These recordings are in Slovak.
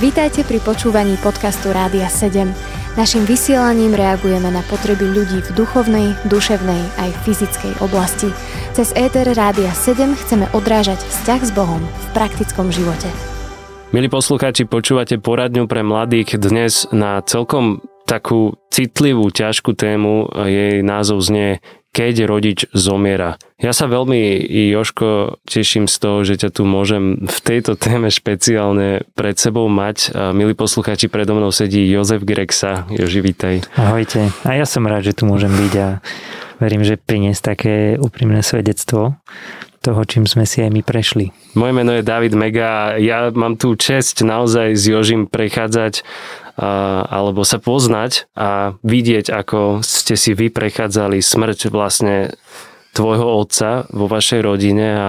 Vítajte pri počúvaní podcastu Rádia 7. Naším vysielaním reagujeme na potreby ľudí v duchovnej, duševnej aj fyzickej oblasti. Cez ETR Rádia 7 chceme odrážať vzťah s Bohom v praktickom živote. Milí poslucháči, počúvate poradňu pre mladých dnes na celkom takú citlivú, ťažkú tému. Jej názov znie keď rodič zomiera. Ja sa veľmi, Joško, teším z toho, že ťa tu môžem v tejto téme špeciálne pred sebou mať. Milí posluchači, predo mnou sedí Jozef Grexa. Joži, vítaj. Ahojte. A ja som rád, že tu môžem byť a verím, že priniesť také úprimné svedectvo toho, čím sme si aj my prešli. Moje meno je David Mega a ja mám tú čest naozaj s Jožim prechádzať alebo sa poznať a vidieť, ako ste si vy prechádzali smrť vlastne tvojho otca vo vašej rodine a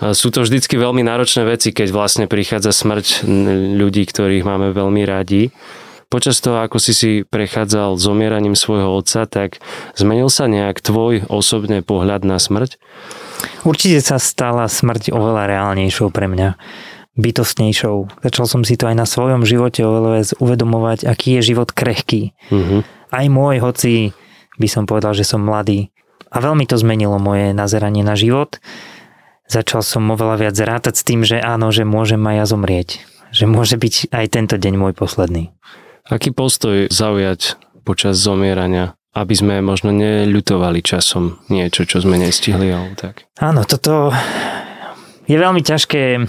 sú to vždycky veľmi náročné veci, keď vlastne prichádza smrť ľudí, ktorých máme veľmi radi. Počas toho, ako si si prechádzal zomieraním svojho otca, tak zmenil sa nejak tvoj osobný pohľad na smrť? Určite sa stala smrť oveľa reálnejšou pre mňa bytostnejšou. Začal som si to aj na svojom živote oveľa uvedomovať, aký je život krehký. Uh-huh. Aj môj, hoci by som povedal, že som mladý. A veľmi to zmenilo moje nazeranie na život. Začal som oveľa viac rátať s tým, že áno, že môžem aj ja zomrieť. Že môže byť aj tento deň môj posledný. Aký postoj zaujať počas zomierania? aby sme možno neľutovali časom niečo, čo sme nestihli alebo tak. Áno, toto je veľmi ťažké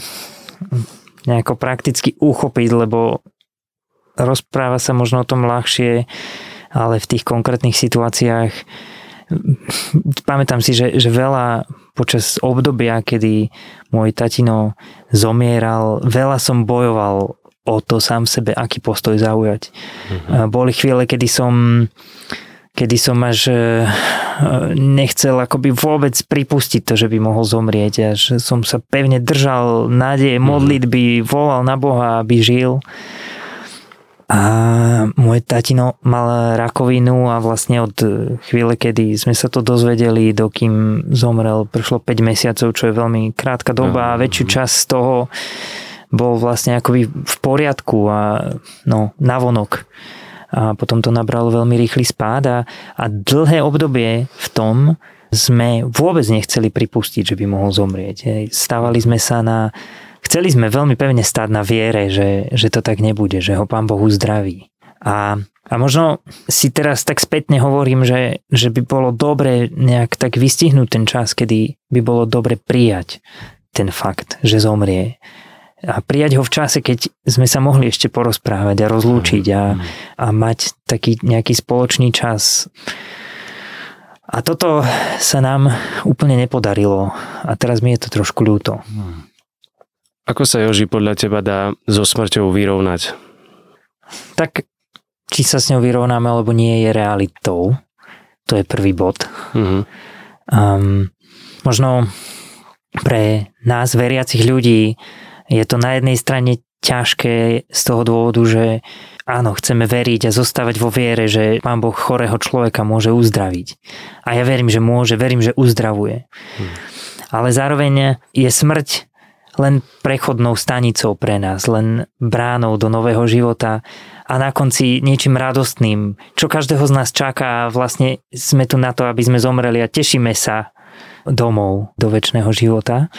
nejako prakticky uchopiť, lebo rozpráva sa možno o tom ľahšie, ale v tých konkrétnych situáciách pamätám si, že, že veľa počas obdobia, kedy môj tatino zomieral, veľa som bojoval o to sám sebe, aký postoj zaujať. Mm-hmm. Boli chvíle, kedy som kedy som až e, nechcel akoby vôbec pripustiť to, že by mohol zomrieť a že som sa pevne držal nádeje, mhm. modlitby, volal na Boha, aby žil. A môj tatino mal rakovinu a vlastne od chvíle, kedy sme sa to dozvedeli, dokým zomrel, prešlo 5 mesiacov, čo je veľmi krátka doba a väčšiu časť z toho bol vlastne akoby v poriadku a no, navonok a potom to nabralo veľmi rýchly spád a, a dlhé obdobie v tom sme vôbec nechceli pripustiť, že by mohol zomrieť. Stávali sme sa na... Chceli sme veľmi pevne stáť na viere, že, že to tak nebude, že ho Pán Boh uzdraví. A, a možno si teraz tak spätne hovorím, že, že by bolo dobre nejak tak vystihnúť ten čas, kedy by bolo dobre prijať ten fakt, že zomrie a prijať ho v čase, keď sme sa mohli ešte porozprávať a rozlúčiť a, a mať taký nejaký spoločný čas. A toto sa nám úplne nepodarilo a teraz mi je to trošku ľúto. Ako sa Joži podľa teba dá so smrťou vyrovnať? Tak či sa s ňou vyrovnáme alebo nie je realitou. To je prvý bod. Mm-hmm. Um, možno pre nás veriacich ľudí je to na jednej strane ťažké z toho dôvodu, že áno, chceme veriť a zostávať vo viere, že Pán Boh chorého človeka môže uzdraviť. A ja verím, že môže, verím, že uzdravuje. Hmm. Ale zároveň je smrť len prechodnou stanicou pre nás, len bránou do nového života a na konci niečím radostným, čo každého z nás čaká a vlastne sme tu na to, aby sme zomreli a tešíme sa domov do väčšného života.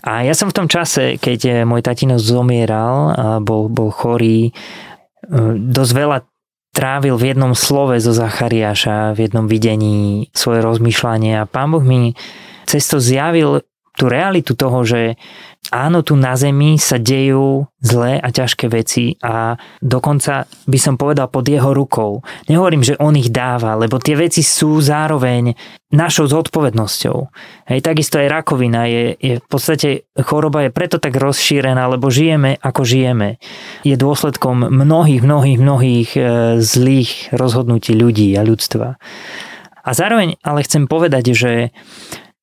A ja som v tom čase, keď eh, môj tatino zomieral a bol, bol chorý, eh, dosť veľa trávil v jednom slove zo Zachariáša, v jednom videní svoje rozmýšľanie a pán Boh mi cez to zjavil tú realitu toho, že áno, tu na Zemi sa dejú zlé a ťažké veci a dokonca by som povedal pod jeho rukou. Nehovorím, že on ich dáva, lebo tie veci sú zároveň našou zodpovednosťou. Hej, takisto aj rakovina je, je v podstate choroba je preto tak rozšírená, lebo žijeme ako žijeme. Je dôsledkom mnohých, mnohých, mnohých e, zlých rozhodnutí ľudí a ľudstva. A zároveň ale chcem povedať, že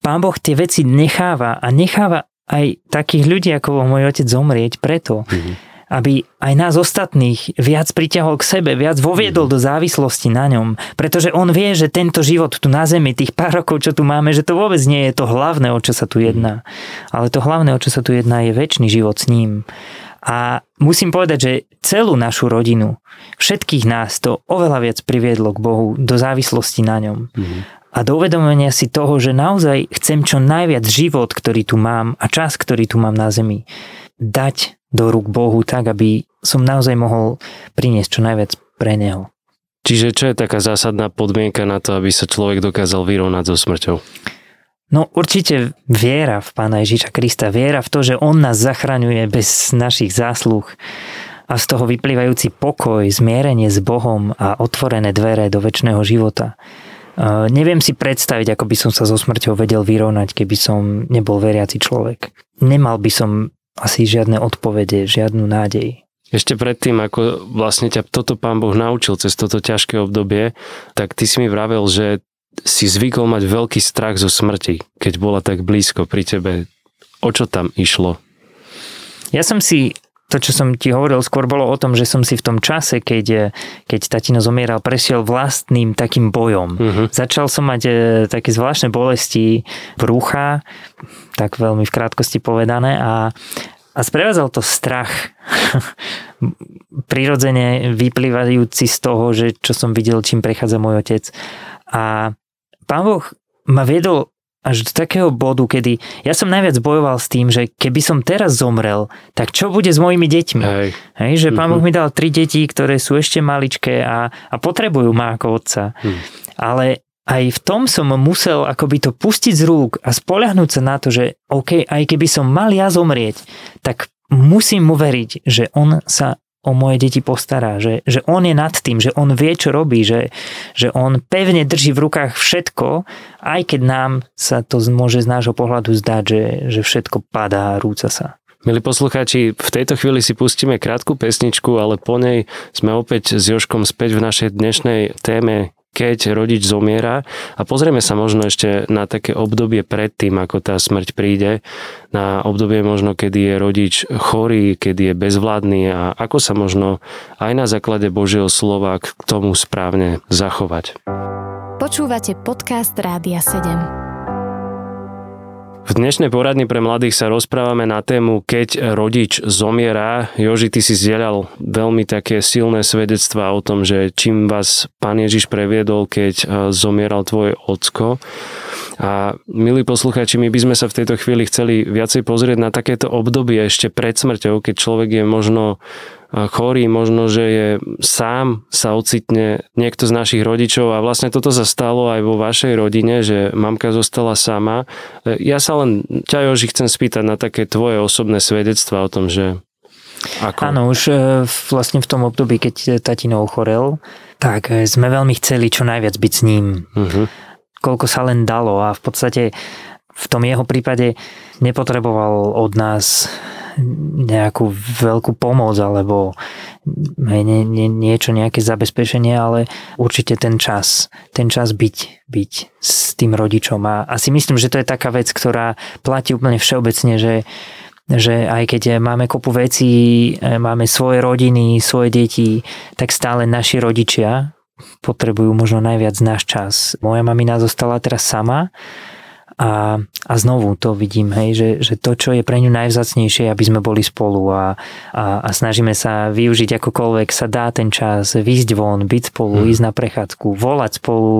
Pán Boh tie veci necháva a necháva aj takých ľudí, ako bol môj otec zomrieť preto, mm-hmm. aby aj nás ostatných viac priťahol k sebe, viac voviedol do závislosti na ňom, pretože on vie, že tento život tu na zemi, tých pár rokov, čo tu máme, že to vôbec nie je to hlavné, o čo sa tu jedná. Ale to hlavné, o čo sa tu jedná, je väčší život s ním. A musím povedať, že celú našu rodinu, všetkých nás to oveľa viac priviedlo k Bohu, do závislosti na ňom. Mm. A do uvedomenia si toho, že naozaj chcem čo najviac život, ktorý tu mám a čas, ktorý tu mám na zemi, dať do rúk Bohu tak, aby som naozaj mohol priniesť čo najviac pre Neho. Čiže čo je taká zásadná podmienka na to, aby sa človek dokázal vyrovnať so smrťou? No určite viera v Pána Ježiša Krista, viera v to, že On nás zachraňuje bez našich zásluh a z toho vyplývajúci pokoj, zmierenie s Bohom a otvorené dvere do väčšného života. Neviem si predstaviť, ako by som sa so smrťou vedel vyrovnať, keby som nebol veriaci človek. Nemal by som asi žiadne odpovede, žiadnu nádej. Ešte predtým, ako vlastne ťa toto pán Boh naučil cez toto ťažké obdobie, tak ty si mi vravel, že si zvykol mať veľký strach zo smrti, keď bola tak blízko pri tebe. O čo tam išlo? Ja som si to, čo som ti hovoril, skôr bolo o tom, že som si v tom čase, keď, keď tatino zomieral, prešiel vlastným takým bojom. Uh-huh. Začal som mať e, také zvláštne bolesti brucha, tak veľmi v krátkosti povedané a, a sprevádzal to strach. Prirodzene vyplývajúci z toho, že čo som videl, čím prechádza môj otec. A pán Boh ma viedol až do takého bodu, kedy ja som najviac bojoval s tým, že keby som teraz zomrel, tak čo bude s mojimi deťmi? Hej. Hej, že pán Boh mhm. mi dal tri deti, ktoré sú ešte maličké a, a potrebujú ma ako otca. Hmm. Ale aj v tom som musel akoby to pustiť z rúk a spoľahnúť sa na to, že OK, aj keby som mal ja zomrieť, tak musím mu veriť, že on sa o moje deti postará, že, že on je nad tým, že on vie, čo robí, že, že on pevne drží v rukách všetko, aj keď nám sa to môže z nášho pohľadu zdať, že, že všetko padá rúca sa. Milí poslucháči, v tejto chvíli si pustíme krátku pesničku, ale po nej sme opäť s Joškom späť v našej dnešnej téme keď rodič zomiera a pozrieme sa možno ešte na také obdobie predtým, ako tá smrť príde, na obdobie možno, kedy je rodič chorý, kedy je bezvládny a ako sa možno aj na základe Božieho slova k tomu správne zachovať. Počúvate podcast Rádia 7. V dnešnej poradni pre mladých sa rozprávame na tému Keď rodič zomiera. Joži, ty si zdieľal veľmi také silné svedectvá o tom, že čím vás pán Ježiš previedol, keď e, zomieral tvoj ocko. A milí poslucháči, my by sme sa v tejto chvíli chceli viacej pozrieť na takéto obdobie ešte pred smrťou, keď človek je možno chorý, možno, že je sám sa ocitne niekto z našich rodičov a vlastne toto sa stalo aj vo vašej rodine, že mamka zostala sama. Ja sa len ťa, Joži, chcem spýtať na také tvoje osobné svedectva o tom, že ako? Áno, už e, vlastne v tom období, keď tatino ochorel, tak sme veľmi chceli čo najviac byť s ním. Uh-huh. Koľko sa len dalo a v podstate v tom jeho prípade nepotreboval od nás nejakú veľkú pomoc alebo nie, nie, niečo, nejaké zabezpečenie, ale určite ten čas, ten čas byť, byť s tým rodičom. A asi myslím, že to je taká vec, ktorá platí úplne všeobecne, že že aj keď máme kopu vecí, e, máme svoje rodiny, svoje deti, tak stále naši rodičia potrebujú možno najviac náš čas. Moja mamina zostala teraz sama a, a znovu to vidím, hej, že, že to, čo je pre ňu najvzacnejšie, aby sme boli spolu a, a, a snažíme sa využiť akokoľvek sa dá ten čas, výjsť von, byť spolu, hmm. ísť na prechádzku, volať spolu,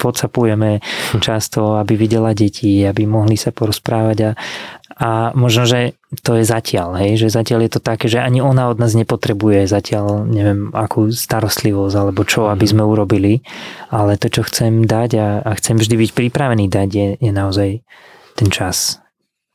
whatsappujeme často, aby videla deti, aby mohli sa porozprávať a, a možno, že to je zatiaľ, hej, že zatiaľ je to také, že ani ona od nás nepotrebuje zatiaľ, neviem, akú starostlivosť alebo čo, aby mhm. sme urobili, ale to, čo chcem dať a, a chcem vždy byť pripravený dať, je, je naozaj ten čas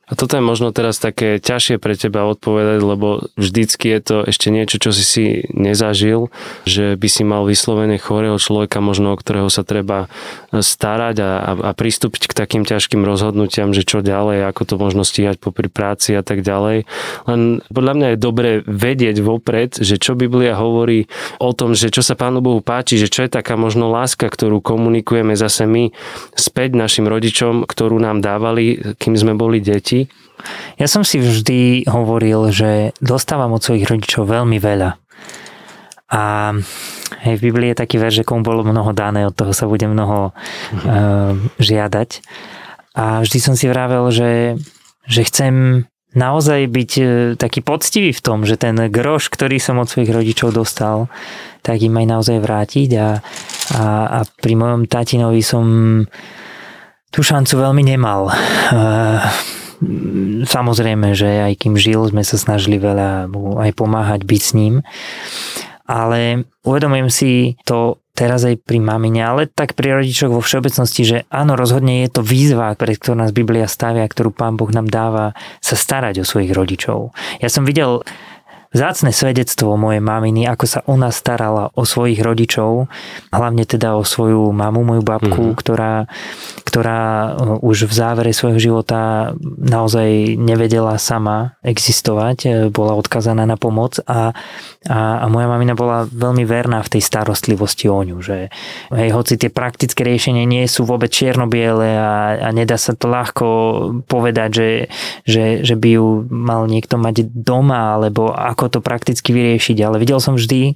a toto je možno teraz také ťažšie pre teba odpovedať, lebo vždycky je to ešte niečo, čo si si nezažil, že by si mal vyslovene chorého človeka, možno o ktorého sa treba starať a, a, a pristúpiť k takým ťažkým rozhodnutiam, že čo ďalej, ako to možno stíhať popri práci a tak ďalej. Len podľa mňa je dobre vedieť vopred, že čo Biblia hovorí o tom, že čo sa Pánu Bohu páči, že čo je taká možno láska, ktorú komunikujeme zase my späť našim rodičom, ktorú nám dávali, kým sme boli deti deti? Ja som si vždy hovoril, že dostávam od svojich rodičov veľmi veľa. A hej, v Biblii je taký verš, že komu bolo mnoho dané, od toho sa bude mnoho uh, žiadať. A vždy som si vravel, že, že chcem naozaj byť e, taký poctivý v tom, že ten groš, ktorý som od svojich rodičov dostal, tak im aj naozaj vrátiť a, a, a pri mojom tatinovi som tú šancu veľmi nemal. Uh, samozrejme, že aj kým žil, sme sa snažili veľa mu aj pomáhať byť s ním. Ale uvedomujem si to teraz aj pri mamine, ale tak pri rodičoch vo všeobecnosti, že áno, rozhodne je to výzva, pre ktorú nás Biblia stavia, ktorú Pán Boh nám dáva sa starať o svojich rodičov. Ja som videl vzácne svedectvo mojej maminy, ako sa ona starala o svojich rodičov, hlavne teda o svoju mamu, moju babku, mm-hmm. ktorá, ktorá e, už v závere svojho života naozaj nevedela sama existovať, e, bola odkazaná na pomoc a, a, a moja mamina bola veľmi verná v tej starostlivosti o ňu, že hej, hoci tie praktické riešenia nie sú vôbec čierno-biele a, a nedá sa to ľahko povedať, že, že, že by ju mal niekto mať doma, alebo ako to prakticky vyriešiť, ale videl som vždy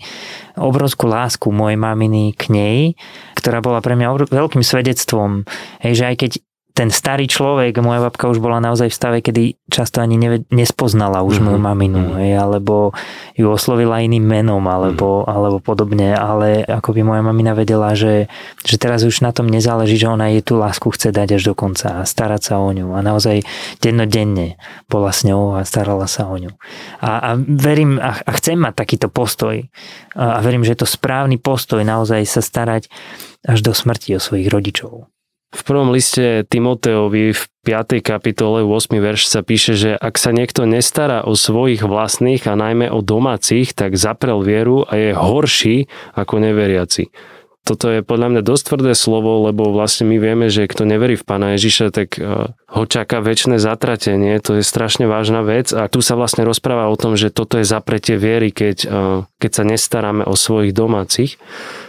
obrovskú lásku mojej maminy k nej, ktorá bola pre mňa veľkým svedectvom, hej, že aj keď ten starý človek, moja babka už bola naozaj v stave, kedy často ani neved, nespoznala už mm-hmm. moju maminu, mm-hmm. hej, alebo ju oslovila iným menom, alebo, mm-hmm. alebo podobne, ale ako by moja mamina vedela, že, že teraz už na tom nezáleží, že ona jej tú lásku chce dať až do konca a starať sa o ňu a naozaj dennodenne bola s ňou a starala sa o ňu. A, a verím a, a chcem mať takýto postoj a, a verím, že je to správny postoj naozaj sa starať až do smrti o svojich rodičov. V prvom liste Timoteovi v 5. kapitole 8. verš sa píše, že ak sa niekto nestará o svojich vlastných a najmä o domácich, tak zaprel vieru a je horší ako neveriaci. Toto je podľa mňa dosť tvrdé slovo, lebo vlastne my vieme, že kto neverí v Pána Ježiša, tak eh, ho čaká väčšie zatratenie. To je strašne vážna vec a tu sa vlastne rozpráva o tom, že toto je zapretie viery, keď, eh, keď sa nestaráme o svojich domácich.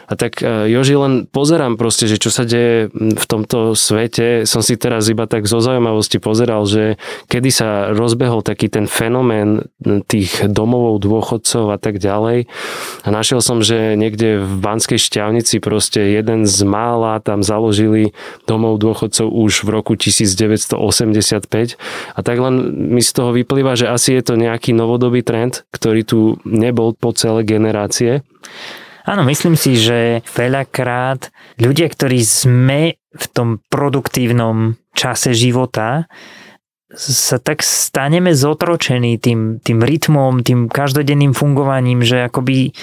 A tak e, Joži, len pozerám proste, že čo sa deje v tomto svete. Som si teraz iba tak zo zaujímavosti pozeral, že kedy sa rozbehol taký ten fenomén tých domovov dôchodcov a tak ďalej. A našiel som, že niekde v Banskej šťavnici proste jeden z mála tam založili domov dôchodcov už v roku 1985. A tak len mi z toho vyplýva, že asi je to nejaký novodobý trend, ktorý tu nebol po celé generácie. Áno, myslím si, že veľakrát ľudia, ktorí sme v tom produktívnom čase života, sa tak staneme zotročení tým, tým rytmom, tým každodenným fungovaním, že akoby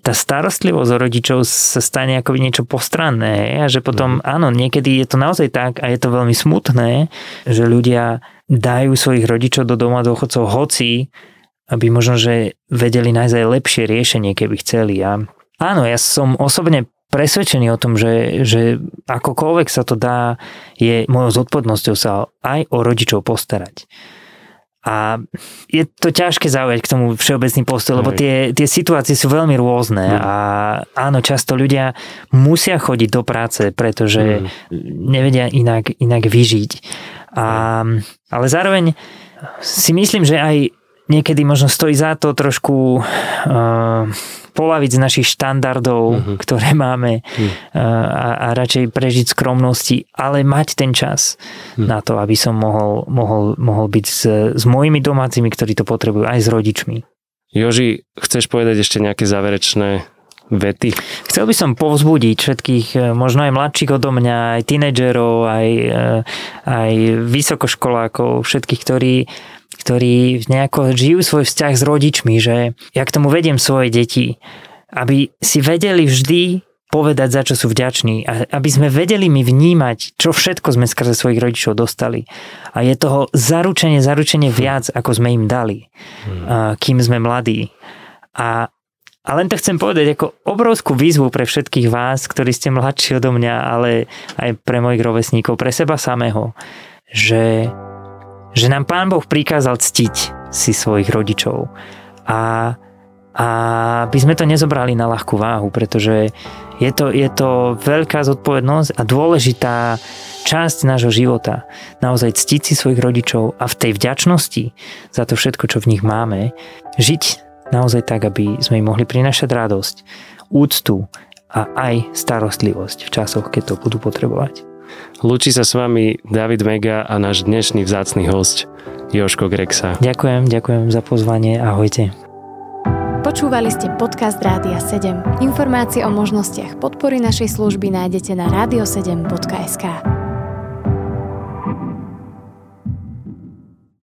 tá starostlivosť o rodičov sa stane akoby niečo postranné a že potom, mm. áno, niekedy je to naozaj tak a je to veľmi smutné, že ľudia dajú svojich rodičov do doma dôchodcov hoci, aby možno, že vedeli nájsť aj lepšie riešenie, keby chceli. A Áno, ja som osobne presvedčený o tom, že, že akokoľvek sa to dá, je mojou zodpovednosťou sa aj o rodičov postarať. A je to ťažké zaujať k tomu všeobecný postoj, lebo tie, tie situácie sú veľmi rôzne mm. a áno, často ľudia musia chodiť do práce, pretože mm. nevedia inak, inak vyžiť. A, ale zároveň si myslím, že aj niekedy možno stojí za to trošku uh, polaviť z našich štandardov, uh-huh. ktoré máme uh-huh. a, a radšej prežiť skromnosti, ale mať ten čas uh-huh. na to, aby som mohol, mohol, mohol byť s, s mojimi domácimi, ktorí to potrebujú, aj s rodičmi. Joži, chceš povedať ešte nejaké záverečné vety? Chcel by som povzbudiť všetkých, e, možno aj mladších odo mňa, aj tínedžerov, aj, e, aj vysokoškolákov, všetkých, ktorí ktorí nejako žijú svoj vzťah s rodičmi, že ja k tomu vediem svoje deti, aby si vedeli vždy povedať, za čo sú vďační a aby sme vedeli mi vnímať, čo všetko sme skrze svojich rodičov dostali. A je toho zaručenie, zaručenie viac, ako sme im dali, hmm. kým sme mladí. A, a len to chcem povedať ako obrovskú výzvu pre všetkých vás, ktorí ste mladší odo mňa, ale aj pre mojich rovesníkov, pre seba samého, že že nám Pán Boh prikázal ctiť si svojich rodičov. A a by sme to nezobrali na ľahkú váhu, pretože je to, je to veľká zodpovednosť a dôležitá časť nášho života. Naozaj ctiť si svojich rodičov a v tej vďačnosti za to všetko, čo v nich máme, žiť naozaj tak, aby sme im mohli prinašať radosť, úctu a aj starostlivosť v časoch, keď to budú potrebovať. Lúči sa s vami David Mega a náš dnešný vzácný host Joško Grexa. Ďakujem, ďakujem za pozvanie. Ahojte. Počúvali ste podcast Rádia 7. Informácie o možnostiach podpory našej služby nájdete na radio7.sk.